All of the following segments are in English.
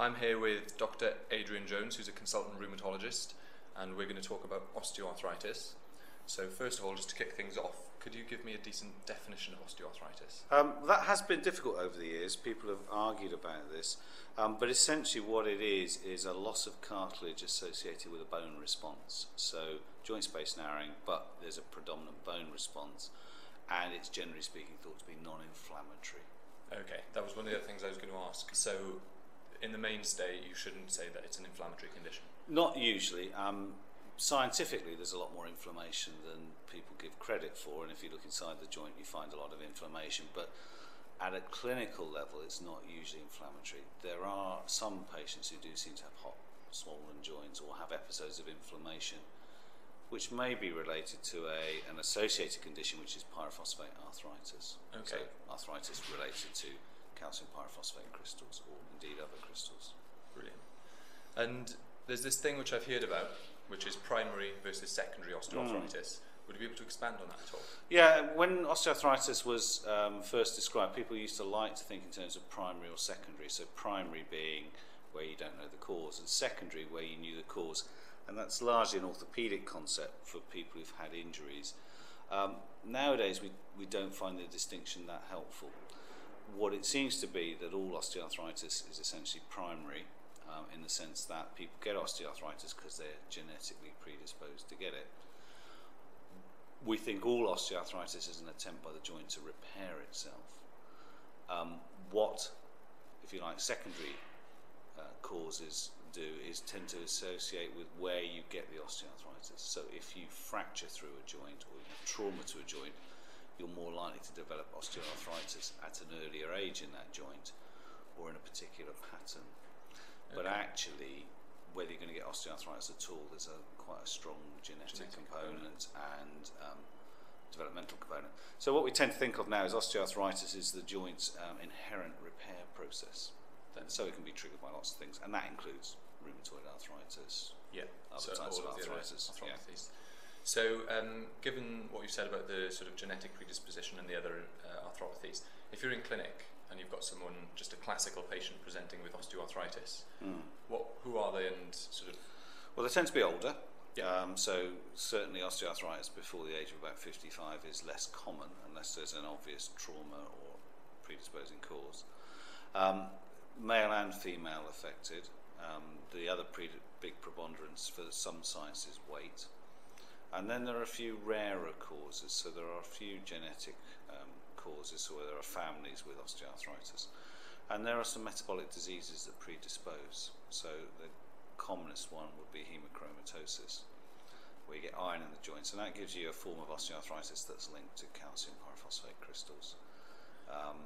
I'm here with Dr. Adrian Jones, who's a consultant rheumatologist, and we're going to talk about osteoarthritis. So, first of all, just to kick things off, could you give me a decent definition of osteoarthritis? Um, that has been difficult over the years. People have argued about this. Um, but essentially, what it is is a loss of cartilage associated with a bone response. So, joint space narrowing, but there's a predominant bone response, and it's generally speaking thought to be non inflammatory. Okay, that was one of the other things I was going to ask. So, in the mainstay, you shouldn't say that it's an inflammatory condition. Not usually. Um, scientifically, there's a lot more inflammation than people give credit for, and if you look inside the joint, you find a lot of inflammation. But at a clinical level, it's not usually inflammatory. There are some patients who do seem to have hot, swollen joints or have episodes of inflammation which may be related to a, an associated condition which is pyrophosphate arthritis. Okay. So arthritis related to calcium pyrophosphate crystals or indeed other crystals. Brilliant. And there's this thing which I've heard about, which is primary versus secondary osteoarthritis. Mm. Would you be able to expand on that at all? Yeah, when osteoarthritis was um, first described, people used to like to think in terms of primary or secondary. So primary being where you don't know the cause, and secondary where you knew the cause. And that's largely an orthopedic concept for people who've had injuries. Um, nowadays, we, we don't find the distinction that helpful. What it seems to be that all osteoarthritis is essentially primary, um, in the sense that people get osteoarthritis because they're genetically predisposed to get it. We think all osteoarthritis is an attempt by the joint to repair itself. Um, what, if you like, secondary uh, causes do is tend to associate with where you get the osteoarthritis. So if you fracture through a joint or you have trauma to a joint, you're more likely to develop osteoarthritis at an earlier age in that joint or in a particular pattern. Okay. But actually, whether you're going to get osteoarthritis at all, there's a quite a strong genetic, genetic component, and um, developmental component. So what we tend to think of now is osteoarthritis is the joint's um, inherent repair process so it can be triggered by lots of things, and that includes rheumatoid arthritis. Yeah, other so types of arthritis. arthritis. Yeah. So, um, given what you've said about the sort of genetic predisposition and the other uh, arthropathies, if you're in clinic and you've got someone, just a classical patient presenting with osteoarthritis, mm. what, who are they and sort of? Well, they tend to be older. Yeah. Um, so certainly osteoarthritis before the age of about 55 is less common unless there's an obvious trauma or predisposing cause. Um, male and female affected. Um, the other pre- big preponderance for some sites is weight. And then there are a few rarer causes. So there are a few genetic um, causes, so there are families with osteoarthritis. And there are some metabolic diseases that predispose. So the commonest one would be hemochromatosis, where you get iron in the joints, and that gives you a form of osteoarthritis that's linked to calcium pyrophosphate crystals. Um,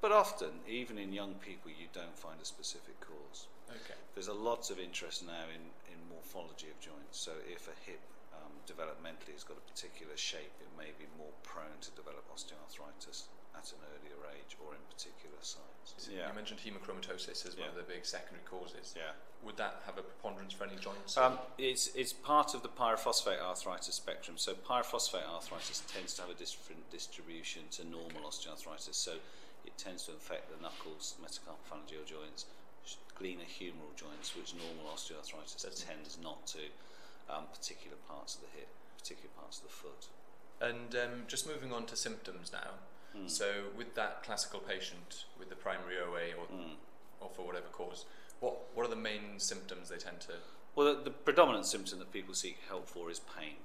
but often, even in young people, you don't find a specific cause. Okay. There's a lot of interest now in, in morphology of joints. So if a hip um, developmentally has got a particular shape, it may be more prone to develop osteoarthritis at an earlier age or in particular sites. Yeah. You mentioned hemochromatosis as yeah. one of the big secondary causes. Yeah. Would that have a preponderance for any joints? Um, it's, it's part of the pyrophosphate arthritis spectrum. So pyrophosphate arthritis tends to have a different distribution to normal okay. osteoarthritis. So it tends to affect the knuckles, metacarpophalangeal joints, glenohumeral joints, which normal osteoarthritis tends not to, um, particular parts of the hip, particular parts of the foot. And um, just moving on to symptoms now. Mm. So, with that classical patient with the primary OA or, mm. or for whatever cause, what, what are the main symptoms they tend to? Well, the, the predominant symptom that people seek help for is pain.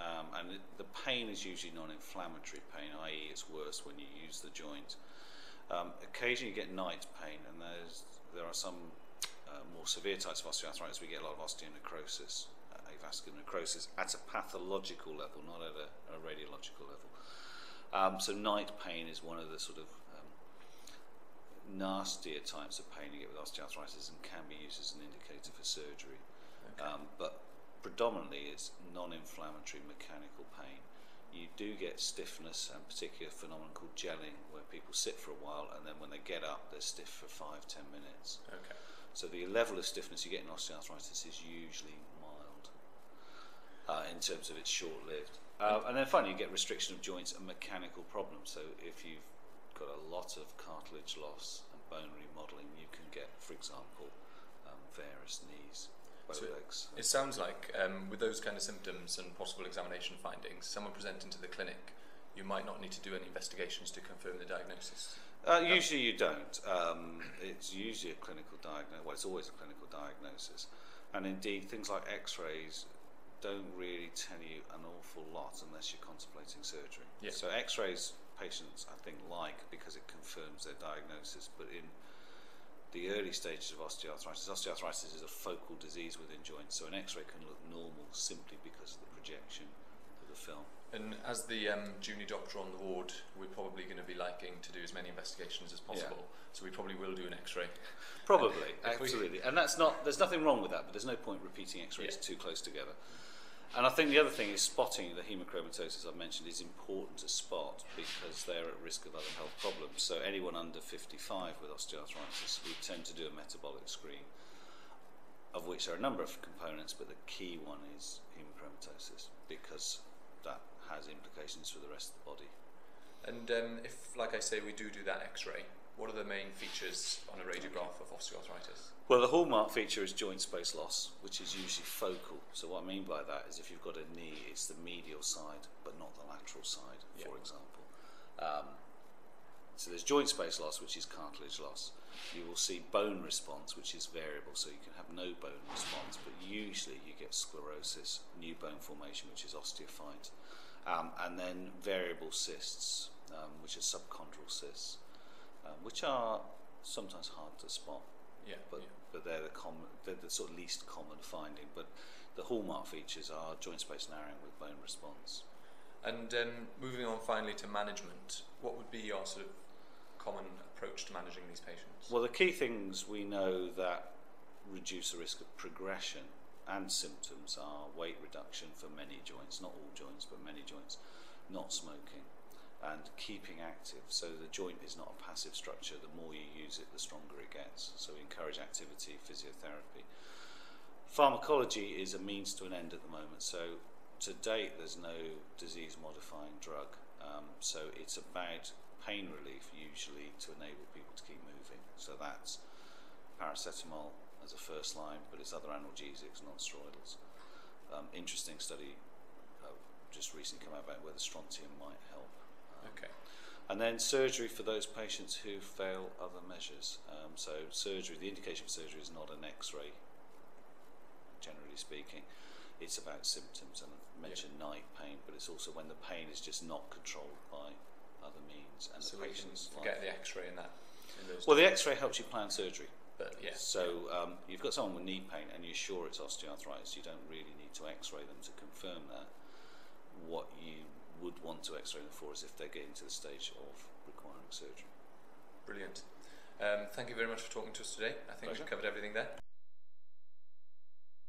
Um, and the pain is usually non inflammatory pain, i.e., it's worse when you use the joint. Um, occasionally you get night pain, and there's, there are some uh, more severe types of osteoarthritis. We get a lot of osteonecrosis, avascular necrosis, at a pathological level, not at a, a radiological level. Um, so night pain is one of the sort of um, nastier types of pain you get with osteoarthritis and can be used as an indicator for surgery. Okay. Um, but predominantly it's non-inflammatory mechanical pain you do get stiffness and particular phenomenon called gelling where people sit for a while and then when they get up they're stiff for five ten minutes okay so the level of stiffness you get in osteoarthritis is usually uh, in terms of it's short-lived uh, and then finally you get restriction of joints and mechanical problems so if you've got a lot of cartilage loss and bone remodeling you can get for example varus, knees, both So legs. It sounds like um, with those kind of symptoms and possible examination findings, someone presenting to the clinic, you might not need to do any investigations to confirm the diagnosis. Uh, usually you don't. Um, it's usually a clinical diagnosis. Well, it's always a clinical diagnosis. And indeed, things like x-rays don't really tell you an awful lot unless you're contemplating surgery. Yeah. So x-rays patients, I think, like because it confirms their diagnosis. But in the early stages of osteoarthritis, osteoarthritis is a focal disease within joints. So an x-ray can look normal simply because of the projection of the film. And as the um, junior doctor on the ward, we're probably going to be liking to do as many investigations as possible. So we probably will do an X-ray. Probably, we- absolutely. And that's not, there's nothing wrong with that, but there's no point repeating x-rays Yeah. too close together. And I think the other thing is spotting the hemochromatosis I've mentioned is important to spot because they're at risk of other health problems. So anyone under 55 with osteoarthritis, we tend to do a metabolic screen, of which there are a number of components, but the key one is hemochromatosis because that has implications for the rest of the body. And um, if, like I say, we do do that X-ray, what are the main features on a radiograph of osteoarthritis? Well, the hallmark feature is joint space loss, which is usually focal. So what I mean by that is if you've got a knee, it's the medial side, but not the lateral side, Yeah. for example. Um, so there's joint space loss, which is cartilage loss. You will see bone response, which is variable, so you can have no bone response, but usually you get sclerosis, new bone formation, which is osteophyte, um, and then variable cysts, um, which are subchondral cysts, um, which are sometimes hard to spot Yeah, but yeah. but they're the common, they're the sort of least common finding. But the hallmark features are joint space narrowing with bone response. And um, moving on finally to management, what would be your sort of common approach to managing these patients? Well, the key things we know that reduce the risk of progression and symptoms are weight reduction for many joints, not all joints, but many joints, not smoking, and keeping active. So the joint is not a passive structure. The more you use it, the stronger it gets. So we encourage activity, physiotherapy. Pharmacology is a means to an end at the moment. So to date, there's no disease-modifying drug. Um, so it's about pain relief usually to enable people to keep moving. So that's paracetamol as a first line, but it's other analgesics, non-steroidals. Um, interesting study uh, just recently come out about whether strontium might Okay. and then surgery for those patients who fail other measures. Um, so surgery, the indication for surgery is not an X-ray, generally speaking. It's about symptoms, and I've mentioned night pain, but it's also when the pain is just not controlled by other means, and So the patient's forget life. the X-ray in that. In Well, the X-ray helps you plan surgery. but yeah. So um, you've got someone with knee pain, and you're sure it's osteoarthritis. You don't really need to X-ray them to confirm that. What you would want to x-ray them for if they're getting to the stage of requiring surgery. Brilliant. Um, thank you very much for talking to us today. I think Pleasure. we've covered everything there.